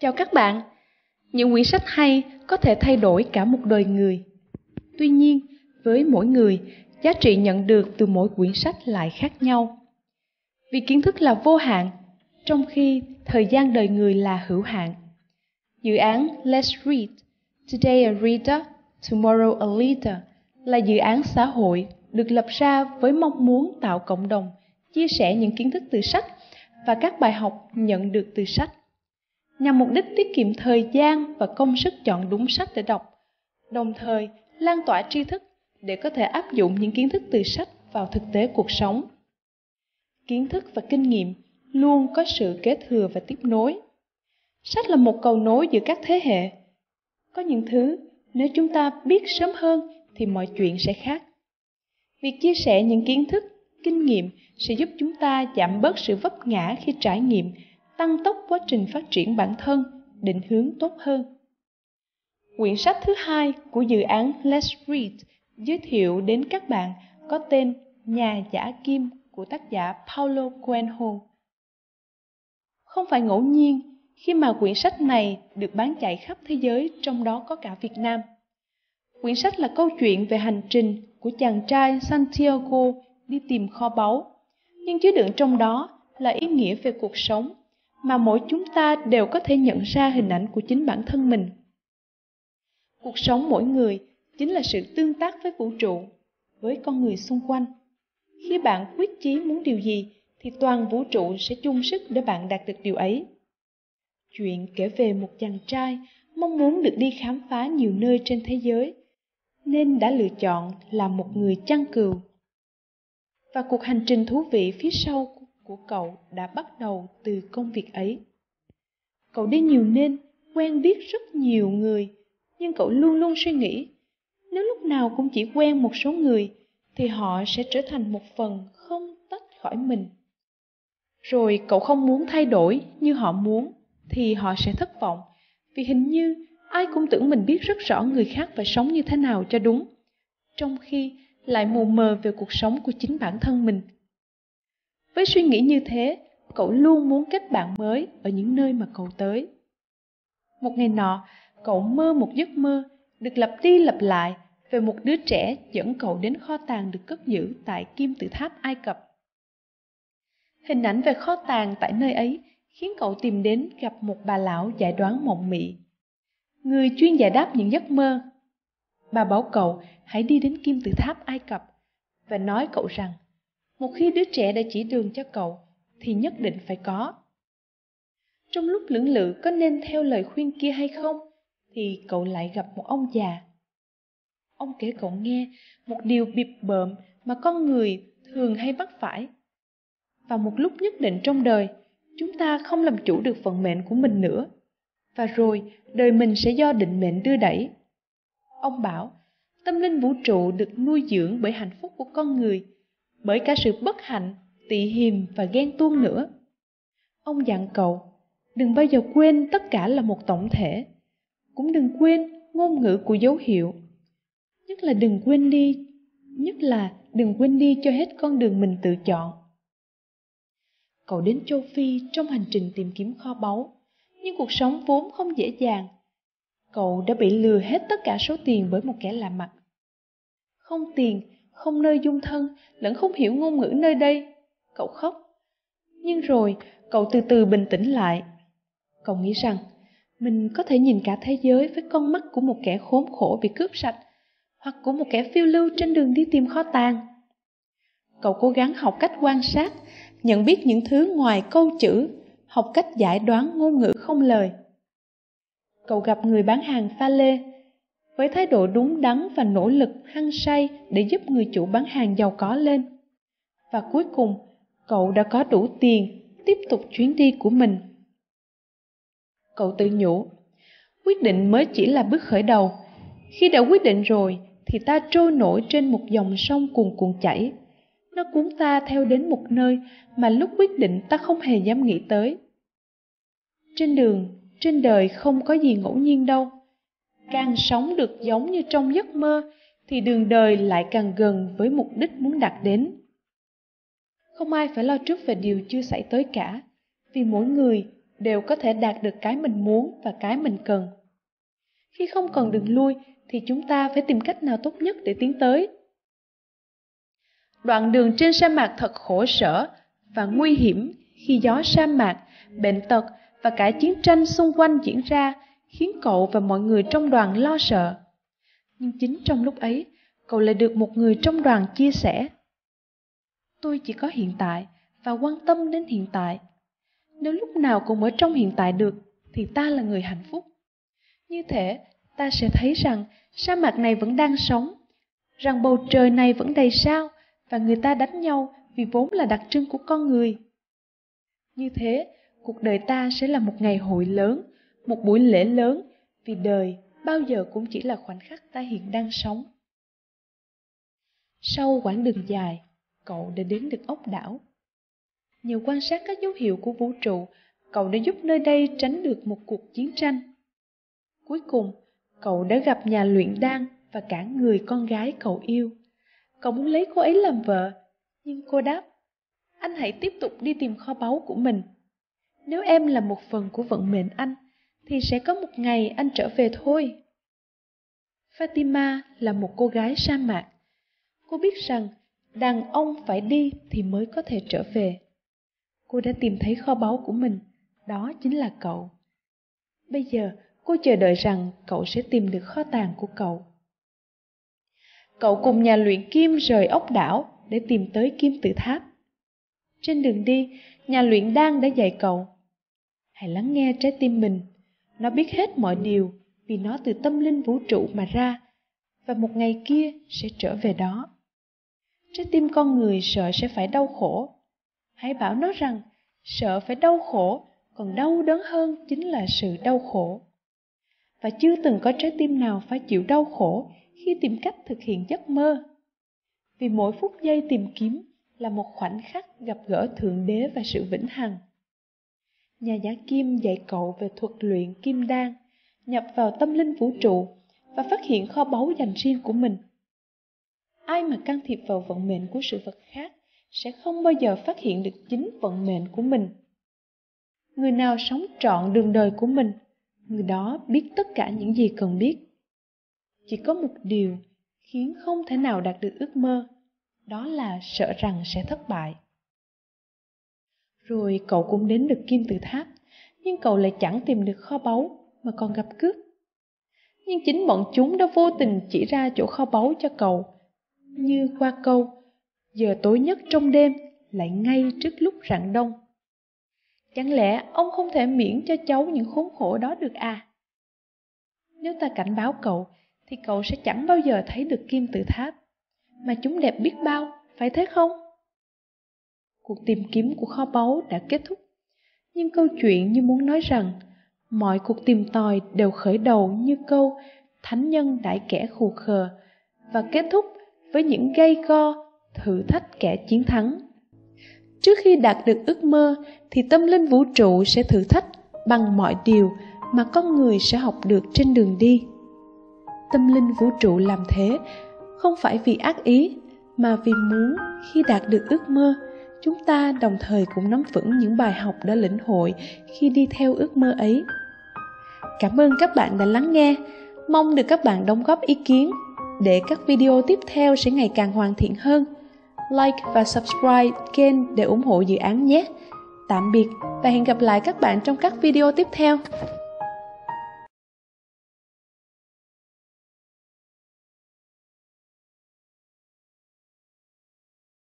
Chào các bạn! Những quyển sách hay có thể thay đổi cả một đời người. Tuy nhiên, với mỗi người, giá trị nhận được từ mỗi quyển sách lại khác nhau. Vì kiến thức là vô hạn, trong khi thời gian đời người là hữu hạn. Dự án Let's Read, Today a Reader, Tomorrow a Leader là dự án xã hội được lập ra với mong muốn tạo cộng đồng, chia sẻ những kiến thức từ sách và các bài học nhận được từ sách nhằm mục đích tiết kiệm thời gian và công sức chọn đúng sách để đọc, đồng thời lan tỏa tri thức để có thể áp dụng những kiến thức từ sách vào thực tế cuộc sống. Kiến thức và kinh nghiệm luôn có sự kế thừa và tiếp nối. Sách là một cầu nối giữa các thế hệ. Có những thứ nếu chúng ta biết sớm hơn thì mọi chuyện sẽ khác. Việc chia sẻ những kiến thức, kinh nghiệm sẽ giúp chúng ta giảm bớt sự vấp ngã khi trải nghiệm tăng tốc quá trình phát triển bản thân, định hướng tốt hơn. Quyển sách thứ hai của dự án Let's Read giới thiệu đến các bạn có tên Nhà giả kim của tác giả Paulo Coelho. Không phải ngẫu nhiên khi mà quyển sách này được bán chạy khắp thế giới, trong đó có cả Việt Nam. Quyển sách là câu chuyện về hành trình của chàng trai Santiago đi tìm kho báu, nhưng chứa đựng trong đó là ý nghĩa về cuộc sống mà mỗi chúng ta đều có thể nhận ra hình ảnh của chính bản thân mình. Cuộc sống mỗi người chính là sự tương tác với vũ trụ, với con người xung quanh. Khi bạn quyết chí muốn điều gì, thì toàn vũ trụ sẽ chung sức để bạn đạt được điều ấy. Chuyện kể về một chàng trai mong muốn được đi khám phá nhiều nơi trên thế giới, nên đã lựa chọn làm một người chăn cừu. Và cuộc hành trình thú vị phía sau của cậu đã bắt đầu từ công việc ấy. Cậu đi nhiều nên quen biết rất nhiều người, nhưng cậu luôn luôn suy nghĩ, nếu lúc nào cũng chỉ quen một số người, thì họ sẽ trở thành một phần không tách khỏi mình. Rồi cậu không muốn thay đổi như họ muốn, thì họ sẽ thất vọng, vì hình như ai cũng tưởng mình biết rất rõ người khác phải sống như thế nào cho đúng, trong khi lại mù mờ về cuộc sống của chính bản thân mình với suy nghĩ như thế, cậu luôn muốn kết bạn mới ở những nơi mà cậu tới. Một ngày nọ, cậu mơ một giấc mơ được lặp đi lặp lại về một đứa trẻ dẫn cậu đến kho tàng được cất giữ tại kim tự tháp Ai Cập. Hình ảnh về kho tàng tại nơi ấy khiến cậu tìm đến gặp một bà lão giải đoán mộng mị. Người chuyên giải đáp những giấc mơ. Bà bảo cậu hãy đi đến kim tự tháp Ai Cập và nói cậu rằng một khi đứa trẻ đã chỉ đường cho cậu, thì nhất định phải có. Trong lúc lưỡng lự có nên theo lời khuyên kia hay không, thì cậu lại gặp một ông già. Ông kể cậu nghe một điều bịp bợm mà con người thường hay mắc phải. Vào một lúc nhất định trong đời, chúng ta không làm chủ được vận mệnh của mình nữa. Và rồi, đời mình sẽ do định mệnh đưa đẩy. Ông bảo, tâm linh vũ trụ được nuôi dưỡng bởi hạnh phúc của con người bởi cả sự bất hạnh, tị hiềm và ghen tuông nữa. Ông dặn cậu, đừng bao giờ quên tất cả là một tổng thể. Cũng đừng quên ngôn ngữ của dấu hiệu. Nhất là đừng quên đi, nhất là đừng quên đi cho hết con đường mình tự chọn. Cậu đến châu Phi trong hành trình tìm kiếm kho báu, nhưng cuộc sống vốn không dễ dàng. Cậu đã bị lừa hết tất cả số tiền bởi một kẻ lạ mặt. Không tiền không nơi dung thân, lẫn không hiểu ngôn ngữ nơi đây. Cậu khóc. Nhưng rồi, cậu từ từ bình tĩnh lại. Cậu nghĩ rằng, mình có thể nhìn cả thế giới với con mắt của một kẻ khốn khổ bị cướp sạch, hoặc của một kẻ phiêu lưu trên đường đi tìm kho tàng. Cậu cố gắng học cách quan sát, nhận biết những thứ ngoài câu chữ, học cách giải đoán ngôn ngữ không lời. Cậu gặp người bán hàng pha lê, với thái độ đúng đắn và nỗ lực hăng say để giúp người chủ bán hàng giàu có lên. Và cuối cùng, cậu đã có đủ tiền tiếp tục chuyến đi của mình. Cậu tự nhủ, quyết định mới chỉ là bước khởi đầu. Khi đã quyết định rồi thì ta trôi nổi trên một dòng sông cuồn cuộn chảy. Nó cuốn ta theo đến một nơi mà lúc quyết định ta không hề dám nghĩ tới. Trên đường, trên đời không có gì ngẫu nhiên đâu càng sống được giống như trong giấc mơ thì đường đời lại càng gần với mục đích muốn đạt đến không ai phải lo trước về điều chưa xảy tới cả vì mỗi người đều có thể đạt được cái mình muốn và cái mình cần. Khi không còn đường lui thì chúng ta phải tìm cách nào tốt nhất để tiến tới. Đoạn đường trên sa mạc thật khổ sở và nguy hiểm khi gió sa mạc, bệnh tật và cả chiến tranh xung quanh diễn ra khiến cậu và mọi người trong đoàn lo sợ. Nhưng chính trong lúc ấy, cậu lại được một người trong đoàn chia sẻ. Tôi chỉ có hiện tại và quan tâm đến hiện tại. Nếu lúc nào cũng ở trong hiện tại được, thì ta là người hạnh phúc. Như thế, ta sẽ thấy rằng sa mạc này vẫn đang sống, rằng bầu trời này vẫn đầy sao và người ta đánh nhau vì vốn là đặc trưng của con người. Như thế, cuộc đời ta sẽ là một ngày hội lớn, một buổi lễ lớn, vì đời bao giờ cũng chỉ là khoảnh khắc ta hiện đang sống. Sau quãng đường dài, cậu đã đến được ốc đảo. Nhờ quan sát các dấu hiệu của vũ trụ, cậu đã giúp nơi đây tránh được một cuộc chiến tranh. Cuối cùng, cậu đã gặp nhà luyện đan và cả người con gái cậu yêu. Cậu muốn lấy cô ấy làm vợ, nhưng cô đáp, anh hãy tiếp tục đi tìm kho báu của mình. Nếu em là một phần của vận mệnh anh, thì sẽ có một ngày anh trở về thôi. Fatima là một cô gái sa mạc. Cô biết rằng đàn ông phải đi thì mới có thể trở về. Cô đã tìm thấy kho báu của mình, đó chính là cậu. Bây giờ, cô chờ đợi rằng cậu sẽ tìm được kho tàng của cậu. Cậu cùng nhà luyện kim rời ốc đảo để tìm tới kim tự tháp. Trên đường đi, nhà luyện đan đã dạy cậu. Hãy lắng nghe trái tim mình. Nó biết hết mọi điều vì nó từ tâm linh vũ trụ mà ra, và một ngày kia sẽ trở về đó. Trái tim con người sợ sẽ phải đau khổ. Hãy bảo nó rằng, sợ phải đau khổ, còn đau đớn hơn chính là sự đau khổ. Và chưa từng có trái tim nào phải chịu đau khổ khi tìm cách thực hiện giấc mơ. Vì mỗi phút giây tìm kiếm là một khoảnh khắc gặp gỡ Thượng Đế và sự vĩnh hằng. Nhà giả kim dạy cậu về thuật luyện kim đan, nhập vào tâm linh vũ trụ và phát hiện kho báu dành riêng của mình. Ai mà can thiệp vào vận mệnh của sự vật khác sẽ không bao giờ phát hiện được chính vận mệnh của mình. Người nào sống trọn đường đời của mình, người đó biết tất cả những gì cần biết. Chỉ có một điều khiến không thể nào đạt được ước mơ, đó là sợ rằng sẽ thất bại. Rồi cậu cũng đến được kim tự tháp, nhưng cậu lại chẳng tìm được kho báu mà còn gặp cướp. Nhưng chính bọn chúng đã vô tình chỉ ra chỗ kho báu cho cậu, như qua câu, giờ tối nhất trong đêm lại ngay trước lúc rạng đông. Chẳng lẽ ông không thể miễn cho cháu những khốn khổ đó được à? Nếu ta cảnh báo cậu, thì cậu sẽ chẳng bao giờ thấy được kim tự tháp. Mà chúng đẹp biết bao, phải thế không? Cuộc tìm kiếm của kho báu đã kết thúc. Nhưng câu chuyện như muốn nói rằng, mọi cuộc tìm tòi đều khởi đầu như câu thánh nhân đãi kẻ khù khờ và kết thúc với những gây go, thử thách kẻ chiến thắng. Trước khi đạt được ước mơ thì tâm linh vũ trụ sẽ thử thách bằng mọi điều mà con người sẽ học được trên đường đi. Tâm linh vũ trụ làm thế không phải vì ác ý mà vì muốn khi đạt được ước mơ chúng ta đồng thời cũng nắm vững những bài học đã lĩnh hội khi đi theo ước mơ ấy. Cảm ơn các bạn đã lắng nghe. Mong được các bạn đóng góp ý kiến để các video tiếp theo sẽ ngày càng hoàn thiện hơn. Like và subscribe kênh để ủng hộ dự án nhé. Tạm biệt và hẹn gặp lại các bạn trong các video tiếp theo.